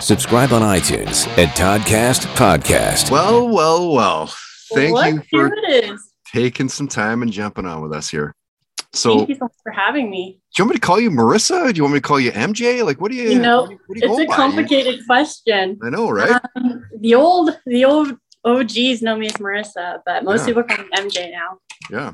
Subscribe on iTunes at Toddcast Podcast. Well, well, well. Thank What? you for taking some time and jumping on with us here. So, Thank you so much for having me. Do you want me to call you Marissa? Do you want me to call you MJ? Like, what do you? You know, what do you, what do you It's go a by? complicated question. I know, right? Um, the old, the old OGs know me as Marissa, but most Yeah. people call me MJ now. yeah.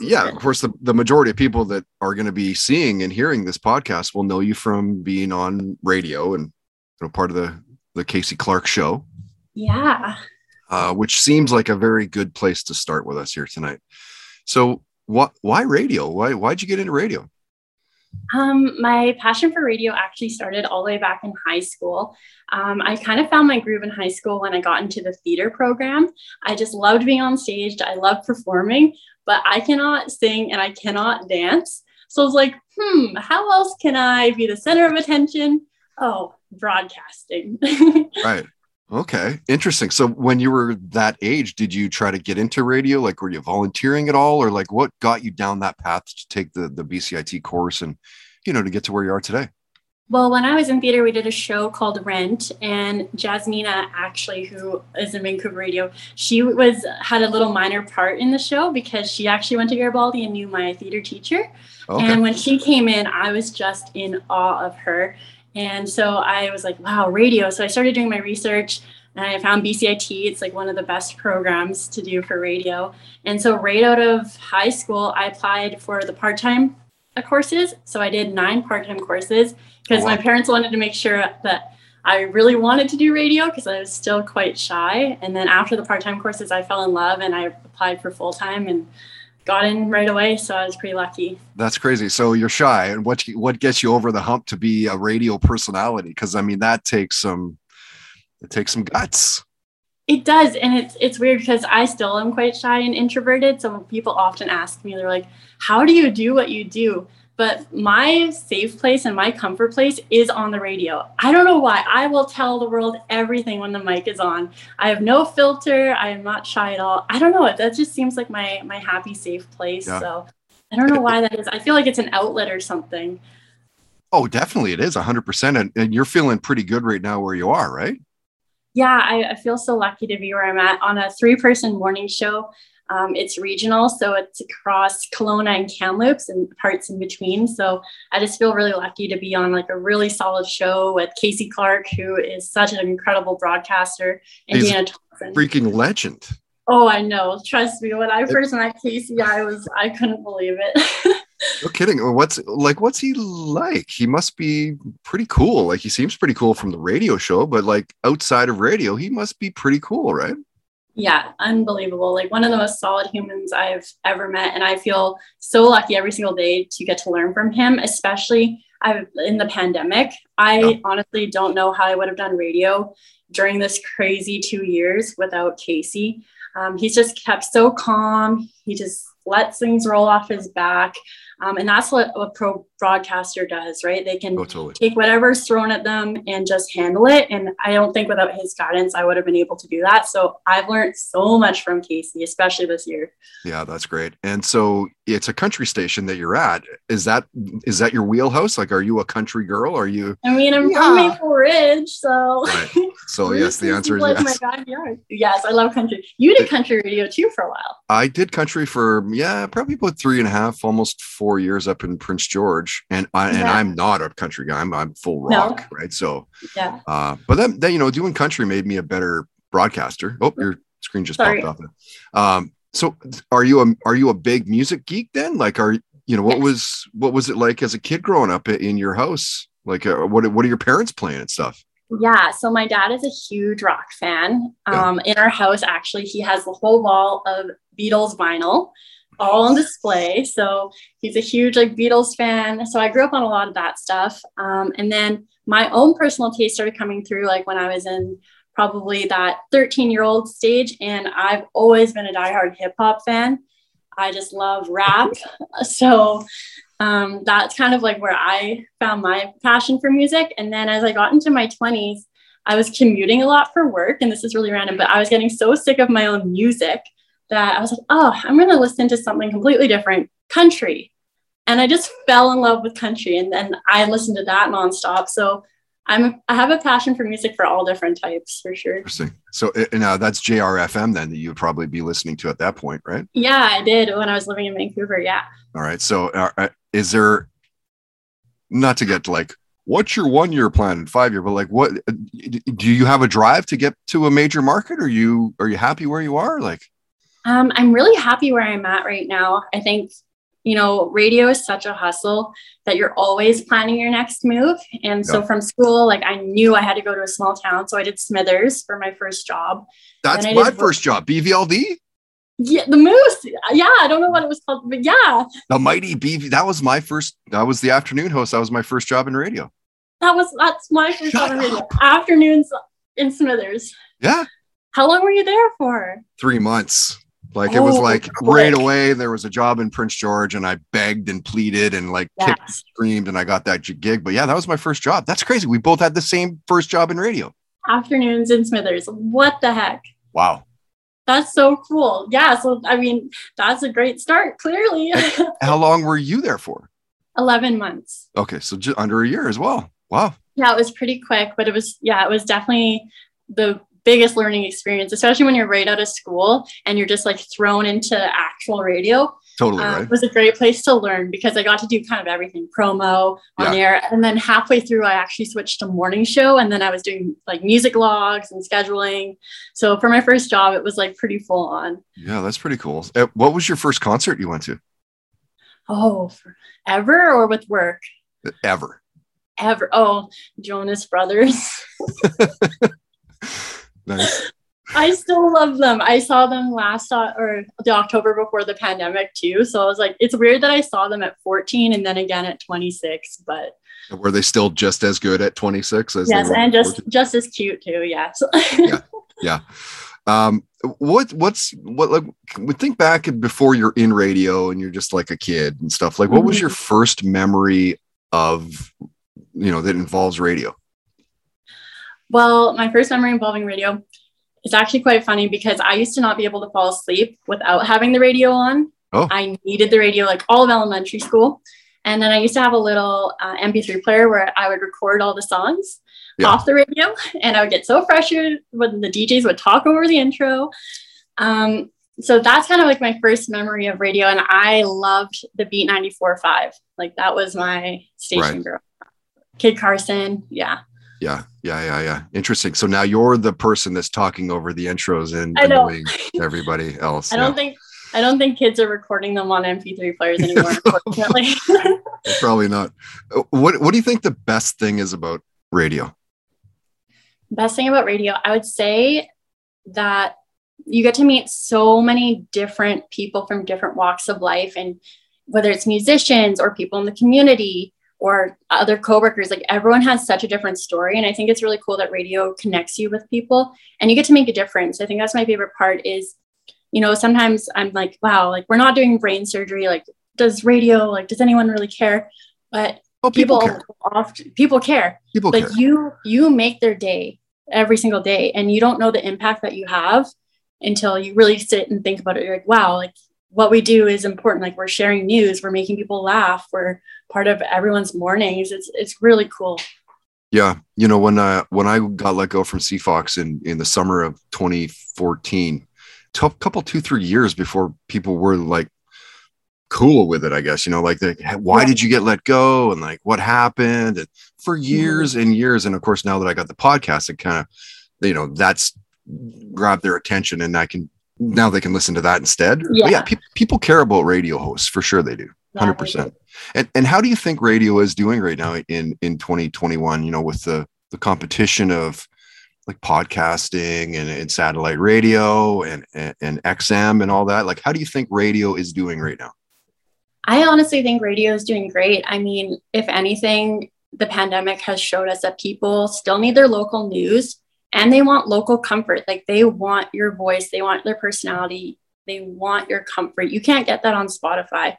Yeah, of course, the, the majority of people that are going to be seeing and hearing this podcast will know you from being on radio and you know, part of the the Casey Clark show, Yeah. uh, which seems like a very good place to start with us here tonight. So, what? Why radio? Why why'd you get into radio? Um, my passion for radio actually started all the way back in high school. Um, I kind of found my groove in high school when I got into the theater program. I just loved being on stage. I loved performing, but I cannot sing and I cannot dance. So I was like, hmm, how else can I be the center of attention? Oh, broadcasting. Right. Okay. Interesting. So when you were that age, did you try to get into radio? Like were you volunteering at all? Or like what got you down that path to take the, the BCIT course and you know to get to where you are today? Well, when I was in theater, we did a show called Rent, and Jasmina, actually, who is in Vancouver Radio, she was had a little minor part in the show because she actually went to Garibaldi and knew my theater teacher. Okay. And when she came in, I was just in awe of her. And so I was like, wow, radio. So I started doing my research and I found BCIT. It's like one of the best programs to do for radio. And so right out of high school, I applied for the part-time uh, courses. So I did nine part-time courses because Oh, wow. my parents wanted to make sure that I really wanted to do radio because I was still quite shy. And then after the part-time courses, I fell in love and I applied for full-time and got in right away. So I was pretty lucky. That's crazy. So you're shy. And what what gets you over the hump to be a radio personality? Because I mean that takes some it takes some guts. It does, and it's it's weird because I still am quite shy and introverted. So when people often ask me, they're like, "How do you do what you do?" But my safe place and my comfort place is on the radio. I don't know why. I will tell the world everything when the mic is on. I have no filter. I am not shy at all. I don't know. That just seems like my my happy, safe place. Yeah. So I don't know why that is. I feel like it's an outlet or something. Oh, definitely it is hundred percent. And, and you're feeling pretty good right now where you are, right? yeah, I, I feel so lucky to be where I'm at on a three person morning show. Um, it's regional, so it's across Kelowna and Kamloops and parts in between. So I just feel really lucky to be on like a really solid show with Casey Clark, who is such an incredible broadcaster, and He's Dana Thompson. Freaking legend. Oh, I know. Trust me. When I first met Casey, I was I couldn't believe it. No kidding. What's like what's he like? He must be pretty cool. Like he seems pretty cool from the radio show, but like outside of radio, he must be pretty cool, right? Yeah, unbelievable. Like one of the most solid humans I've ever met. And I feel so lucky every single day to get to learn from him, especially I, in the pandemic. I honestly don't know how I would have done radio during this crazy two years without Casey. Um, he's just kept so calm. He just lets things roll off his back. Um, and that's what a pro broadcaster does, right? They can Oh, totally. take whatever's thrown at them and just handle it. And I don't think without his guidance, I would have been able to do that. So I've learned so much from Casey, especially this year. Yeah, that's great. And so it's a country station that you're at. Is that is that your wheelhouse? Like, are you a country girl? Are you? I mean, I'm Yeah. from Maple Ridge, so. Right. So yes, the answer is yes. backyard. Yes, I love country. You did country radio too for a while. I did country for yeah, probably about three and a half, almost four years up in Prince George, and I and Yeah. I'm not a country guy. I'm I'm full No. rock, right? So, Yeah. uh, but then then you know, doing country made me a better broadcaster. Oh, your screen just Sorry. popped off. Um, so are you a are you a big music geek then? Like, are you know what Yes. was what was it like as a kid growing up in your house? Like, uh, what what are your parents playing and stuff? Yeah, so my dad is a huge rock fan. Yeah. Um, in our house, actually, he has the whole wall of Beatles vinyl all on display. So he's a huge like Beatles fan. So I grew up on a lot of that stuff. Um, and then my own personal taste started coming through like when I was in probably that 13 year old stage. And I've always been a diehard hip hop fan. I just love rap. So um, that's kind of like where I found my passion for music. And then as I got into my 20s, I was commuting a lot for work. And this is really random, but I was getting so sick of my own music that I was like, oh, I'm going to listen to something completely different country. And I just fell in love with country. And then I listened to that nonstop. So I'm I have a passion for music for all different types for sure. Interesting. So uh, now that's JRFM then that you'd probably be listening to at that point, right? Yeah, I did when I was living in Vancouver. Yeah. All right. So uh, uh is there not to get to like what's your one year plan and five year, but like what do you have a drive to get to a major market? Or you are you happy where you are? Like, um, I'm really happy where I'm at right now. I think you know, radio is such a hustle that you're always planning your next move. And so from school, like I knew I had to go to a small town. So I did Smithers for my first job. That's my first job, BVLD. Yeah, the Moose. Yeah, I don't know what it was called, but yeah. The mighty BV. That was my first, that was the afternoon host. That was my first job in radio. That was, that's my first Shut job in radio. Afternoons in Smithers. Yeah. How long were you there for? Three months. Like oh, it was oh, like quick. right away, there was a job in Prince George, and I begged and pleaded and like yes. kicked and screamed, and I got that gig. But yeah, that was my first job. That's crazy. We both had the same first job in radio. Afternoons in Smithers. What the heck? Wow. That's so cool. Yeah. So, I mean, that's a great start, clearly. How long were you there for? 11 months. Okay. So, just under a year as well. Wow. Yeah. It was pretty quick, but it was, yeah, it was definitely the biggest learning experience, especially when you're right out of school and you're just like thrown into actual radio. Totally um, right. It was a great place to learn because I got to do kind of everything promo on yeah. air. And then halfway through, I actually switched to morning show and then I was doing like music logs and scheduling. So for my first job, it was like pretty full on. Yeah, that's pretty cool. Uh, what was your first concert you went to? Oh, ever or with work? Ever. Ever. Oh, Jonas Brothers. Nice. I still love them. I saw them last uh, or the October before the pandemic too. So I was like, it's weird that I saw them at 14 and then again at 26, but were they still just as good at 26 as yes, and just just as cute too. Yes. yeah. Yeah. Um, what what's what like we think back before you're in radio and you're just like a kid and stuff like what mm-hmm. was your first memory of you know that involves radio well, my first memory involving radio is actually quite funny because I used to not be able to fall asleep without having the radio on. Oh. I needed the radio like all of elementary school. And then I used to have a little uh, MP3 player where I would record all the songs yeah. off the radio. And I would get so frustrated when the DJs would talk over the intro. Um, so that's kind of like my first memory of radio. And I loved the Beat 94.5. Like that was my station right. girl. Kid Carson. Yeah yeah yeah yeah yeah. Interesting. So now you're the person that's talking over the intros and annoying everybody else. I don't yeah. think i don't think kids are recording them on mp3 players anymore unfortunately. Probably not. What what do you think the best thing is about radio? Best thing about radio i would say that you get to meet so many different people from different walks of life and whether it's musicians or people in the community or other coworkers like everyone has such a different story and i think it's really cool that radio connects you with people and you get to make a difference i think that's my favorite part is you know sometimes i'm like wow like we're not doing brain surgery like does radio like does anyone really care but oh, people, people care. Often, people care people like care. you you make their day every single day and you don't know the impact that you have until you really sit and think about it you're like wow like what we do is important. Like we're sharing news, we're making people laugh, we're part of everyone's mornings. It's it's really cool. Yeah, you know when uh, when I got let go from CFOX in in the summer of 2014, took a couple two three years before people were like cool with it. I guess you know like the, why yeah. did you get let go and like what happened and for mm-hmm. years mm-hmm. and years and of course now that I got the podcast, it kind of you know that's grabbed their attention and I can now they can listen to that instead. Yeah, yeah pe- people care about radio hosts for sure. They do, hundred percent. And and how do you think radio is doing right now in in 2021? You know, with the the competition of like podcasting and, and satellite radio and, and and XM and all that. Like, how do you think radio is doing right now? I honestly think radio is doing great. I mean, if anything, the pandemic has showed us that people still need their local news and they want local comfort like they want your voice they want their personality they want your comfort you can't get that on spotify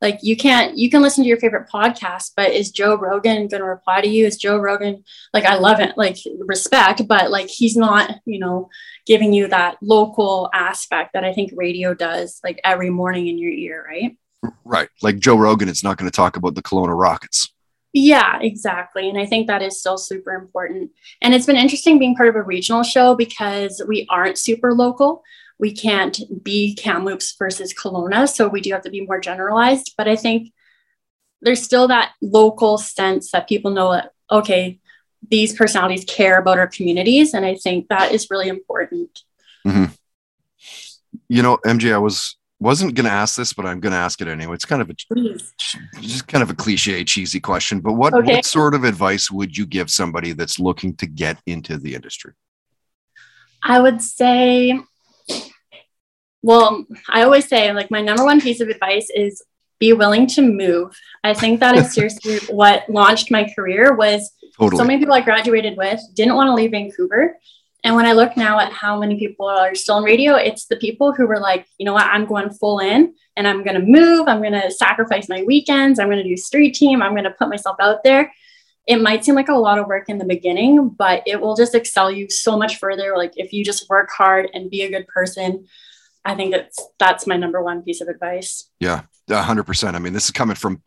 like you can't you can listen to your favorite podcast but is joe rogan going to reply to you is joe rogan like i love it like respect but like he's not you know giving you that local aspect that i think radio does like every morning in your ear right right like joe rogan it's not going to talk about the Kelowna rockets Yeah, exactly. And I think that is still super important. And it's been interesting being part of a regional show because we aren't super local. We can't be Kamloops versus Kelowna. So we do have to be more generalized. But I think there's still that local sense that people know that, okay, these personalities care about our communities. And I think that is really important. Mm-hmm. You know, MJ, I was wasn't going to ask this, but I'm going to ask it anyway. It's kind of a Please. just kind of a cliche, cheesy question. But what okay. what sort of advice would you give somebody that's looking to get into the industry? I would say, well, I always say like my number one piece of advice is be willing to move. I think that is seriously what launched my career was totally. so many people I graduated with didn't want to leave Vancouver. And when I look now at how many people are still in radio, it's the people who were like, you know what, I'm going full in and I'm going to move. I'm going to sacrifice my weekends. I'm going to do street team. I'm going to put myself out there. It might seem like a lot of work in the beginning, but it will just excel you so much further. Like if you just work hard and be a good person, I think that's that's my number one piece of advice. Yeah, hundred percent. I mean, this is coming from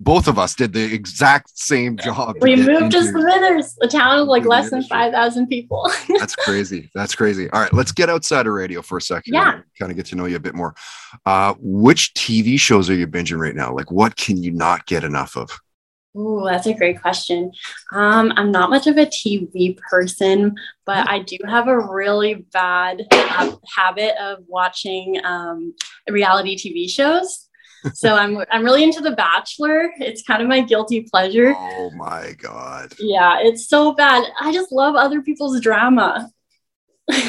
both of us did the exact same job. We moved to Smithers, a town of like less than 5,000 people. That's crazy. That's crazy. All right, let's get outside of radio for a second. Yeah. Kind of get to know you a bit more. Uh, which TV shows are you binging right now? Like, what can you not get enough of? Oh, that's a great question. Um, I'm not much of a TV person, but I do have a really bad uh, habit of watching um, reality TV shows so I'm I'm really into The Bachelor. It's kind of my guilty pleasure. Oh my god. Yeah, it's so bad. I just love other people's drama.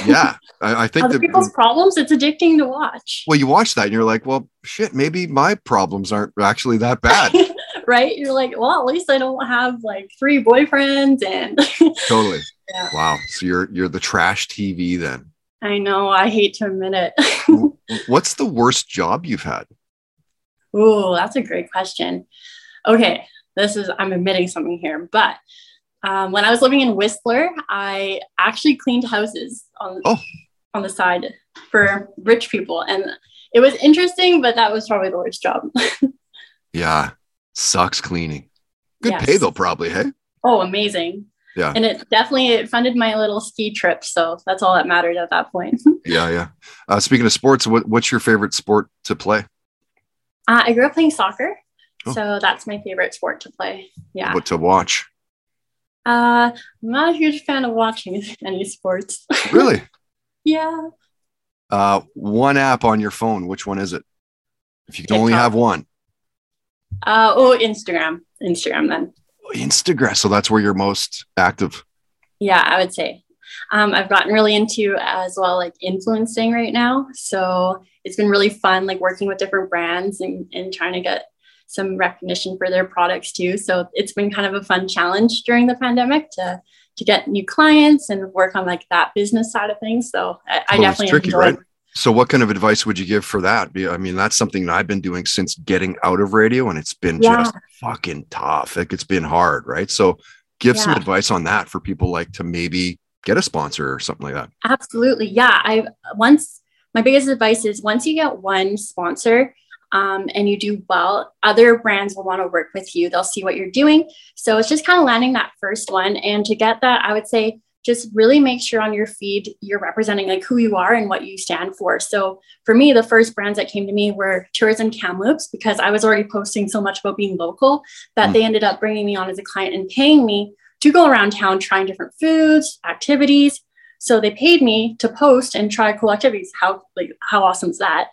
Yeah, I, I think other people's problems. It's addicting to watch. Well, you watch that and you're like, well, shit, maybe my problems aren't actually that bad. right? You're like, well, at least I don't have like three boyfriends and. totally. Yeah. Wow. So you're you're the trash TV then. I know. I hate to admit it. What's the worst job you've had? Oh, that's a great question. Okay, this is, I'm admitting something here, but um, when I was living in Whistler, I actually cleaned houses on, oh. on the side for rich people. And it was interesting, but that was probably the worst job. yeah, sucks cleaning. Good yes. pay though, probably, hey? Oh, amazing. Yeah. And it definitely it funded my little ski trip. So that's all that mattered at that point. yeah, yeah. Uh, speaking of sports, what, what's your favorite sport to play? Uh, I grew up playing soccer, oh. so that's my favorite sport to play. Yeah. But to watch? Uh, I'm not a huge fan of watching any sports. Really? yeah. Uh, one app on your phone. Which one is it? If you can TikTok. only have one. Uh, oh, Instagram. Instagram then. Instagram. So that's where you're most active. Yeah, I would say. Um, I've gotten really into as well like influencing right now. So it's been really fun like working with different brands and, and trying to get some recognition for their products too. So it's been kind of a fun challenge during the pandemic to to get new clients and work on like that business side of things. So I, I definitely tricky, enjoy. Right? So what kind of advice would you give for that? I mean, that's something that I've been doing since getting out of radio and it's been yeah. just fucking tough. Like it's been hard, right? So give yeah. some advice on that for people like to maybe get a sponsor or something like that. Absolutely. Yeah. I once my biggest advice is once you get one sponsor um, and you do well, other brands will want to work with you. They'll see what you're doing. So it's just kind of landing that first one. And to get that, I would say just really make sure on your feed you're representing like who you are and what you stand for. So for me, the first brands that came to me were Tourism Kamloops because I was already posting so much about being local that mm. they ended up bringing me on as a client and paying me to go around town trying different foods, activities. So they paid me to post and try cool activities. How like how awesome is that?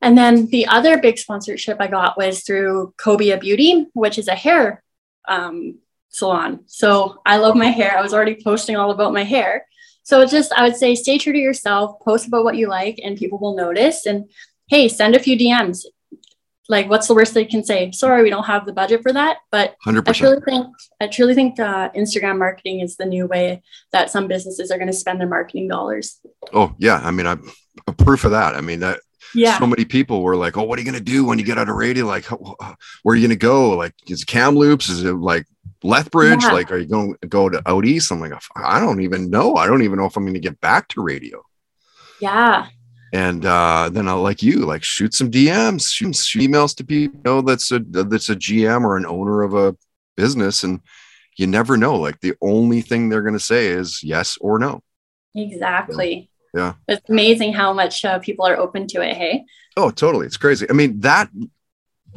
And then the other big sponsorship I got was through Cobia Beauty, which is a hair um, salon. So I love my hair. I was already posting all about my hair. So just I would say stay true to yourself, post about what you like, and people will notice. And hey, send a few DMs like what's the worst they can say sorry we don't have the budget for that but 100%. i truly think i truly think uh, instagram marketing is the new way that some businesses are going to spend their marketing dollars oh yeah i mean i'm a proof of that i mean that yeah. So many people were like oh what are you going to do when you get out of radio? Like where are you going to go? Like is it kamloops? Is it like lethbridge? Yeah. like are you going to go to out east? I'm like i don't even know. I don't even know if i'm going to get back to radio. Yeah. And uh, then I'll like you like shoot some DMs, shoot, shoot emails to people you know that's a that's a GM or an owner of a business and you never know. Like the only thing they're going to say is yes or no. Exactly. Yeah. It's amazing how much uh, people are open to it. Hey. Oh, totally. It's crazy. I mean, that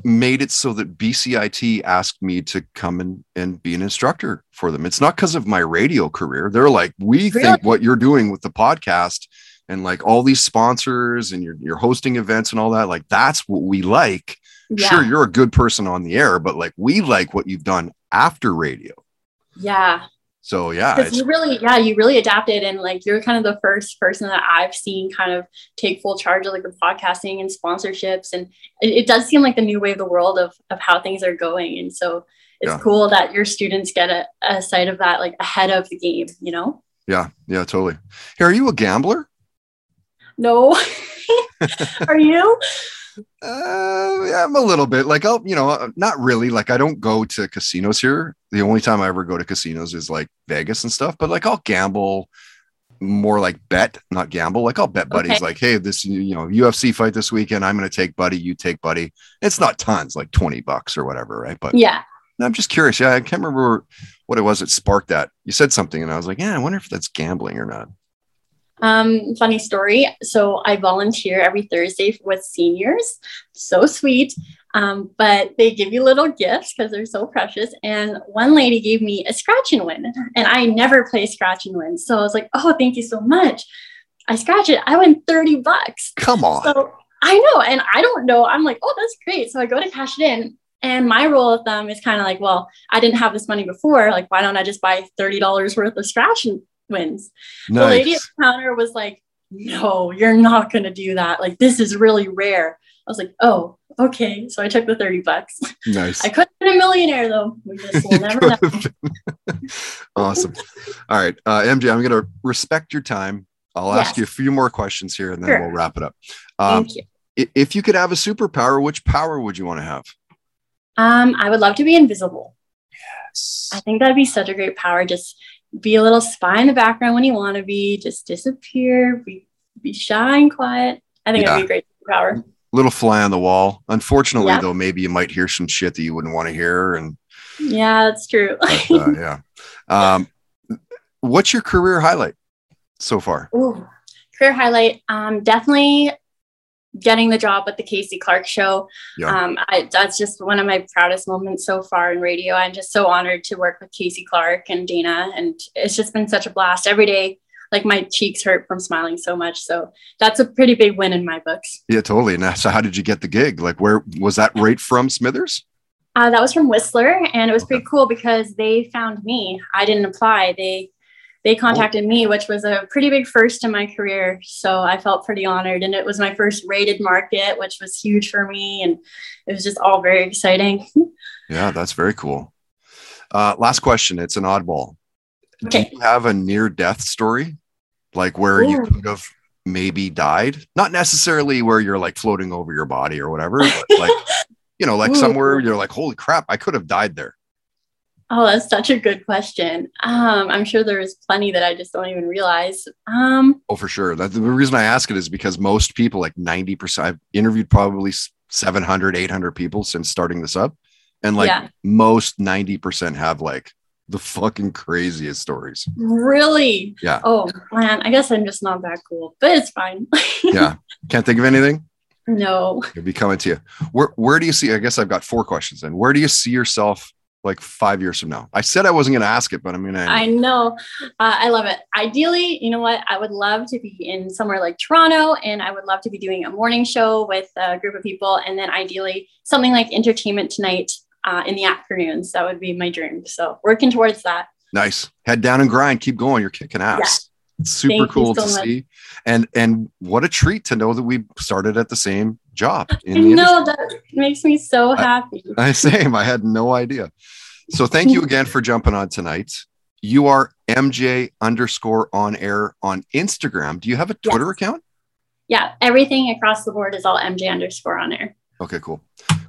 made it so that BCIT asked me to come and, and be an instructor for them. It's not because of my radio career. They're like, we Really? think what you're doing with the podcast and like all these sponsors and you're, you're hosting events and all that, like that's what we like. Yeah. Sure, you're a good person on the air, but like we like what you've done after radio. Yeah. So yeah, Because you really, yeah, you really adapted, and like you're kind of the first person that I've seen kind of take full charge of like the podcasting and sponsorships, and it, it does seem like the new way of the world of of how things are going, and so it's Yeah. cool that your students get a, a sight of that like ahead of the game. You know? yeah, yeah, totally. Hey, are you a gambler? No, are you? Uh, yeah, I'm a little bit like I'll, you know, uh, not really. Like I don't go to casinos here. The only time I ever go to casinos is like Vegas and stuff. But like I'll gamble, more like bet, not gamble. Like I'll bet buddies. Okay. Like, hey, this you know UFC fight this weekend. I'm going to take buddy. You take buddy. It's not tons, like twenty bucks or whatever, right? But Yeah. I'm just curious. Yeah, I can't remember what it was that sparked that. You said something, and I was like, yeah, I wonder if that's gambling or not. Um, funny story. So I volunteer every Thursday with seniors. So sweet. Um, but they give you little gifts because they're so precious. And one lady gave me a scratch and win, and I never play scratch and win. So I was like, oh, thank you so much. I scratch it. I win 30 bucks. Come on. So I know, and I don't know. I'm like, oh, that's great. So I go to cash it in. And my rule of thumb is kind of like, well, I didn't have this money before. Like, why don't I just buy $30 worth of scratch and wins? The lady at the counter was like, no, you're not going to do that. Like, this is really rare. I was like, oh, okay. So I took the 30 bucks. Nice. I could have been a millionaire though. We just will never know. awesome. All right, uh, MJ, I'm going to respect your time. I'll ask you a few more questions here, and then Sure. we'll wrap it up. Um, Thank you. if you could have a superpower, which power would you want to have? Um, I would love to be invisible. Yes. I think that'd be such a great power. Just be a little spy in the background when you want to be, just disappear, be, be shy and quiet. I think Yeah. that'd be a great power. Little fly on the wall. Unfortunately, Yeah. though, maybe you might hear some shit that you wouldn't want to hear, and Yeah, that's true. but, uh, yeah. Um, what's your career highlight so far? Ooh, career highlight. Um, definitely getting the job with the Casey Clark show. Yeah. Um, I, that's just one of my proudest moments so far in radio. I'm just so honored to work with Casey Clark and Dana, and it's just been such a blast every day. Like my cheeks hurt from smiling so much. So that's a pretty big win in my books. Yeah, totally. And so, how did you get the gig? Like, where was that right from Smithers? Uh, that was from Whistler, and it was Okay. pretty cool because they found me. I didn't apply. They they contacted me, which was a pretty big first in my career. So I felt pretty honored, and it was my first rated market, which was huge for me, and it was just all very exciting. Yeah, that's very cool. Uh, last question. It's an oddball. Okay. Do you have a near death story? Like where you could have maybe died? Not necessarily where you're like floating over your body or whatever, but like, you know, like Ooh. somewhere you're like, holy crap, I could have died there. Oh, that's such a good question. Um, I'm sure there is plenty that I just don't even realize. Um, Oh, for sure. That, the reason I ask it is because most people, like 90%, I've interviewed probably 700, 800 people since starting this up. And like Yeah. most 90% have like the fucking craziest stories. really? Yeah. Oh man, I guess I'm just not that cool, but it's fine. Yeah. Can't think of anything? no. It'll be coming to you. Where where do you see? I guess I've got four questions. And where do you see yourself like five years from now? I said I wasn't going to ask it, but I'm going to. I know. Uh, I love it. Ideally, you know what? I would love to be in somewhere like Toronto and I would love to be doing a morning show with a group of people. And then ideally, something like Entertainment Tonight uh, in the afternoons. That would be my dream. So, working towards that. Nice. Head down and grind. Keep going. You're kicking ass. It's super Thank cool so to much. see. And and what a treat to know that we started at the same job in I the know industry. that makes me so happy. I same. I had no idea. So thank you again for jumping on tonight. You are MJ underscore on air on Instagram. Do you have a Yes. Twitter account? Yeah, everything across the board is all MJ underscore on air. Okay, cool.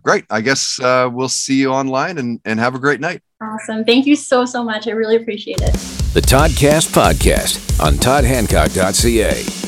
Great. I guess uh, we'll see you online and, and have a great night. Awesome. Thank you so, so much. I really appreciate it. The Toddcast Podcast on toddhancock.ca.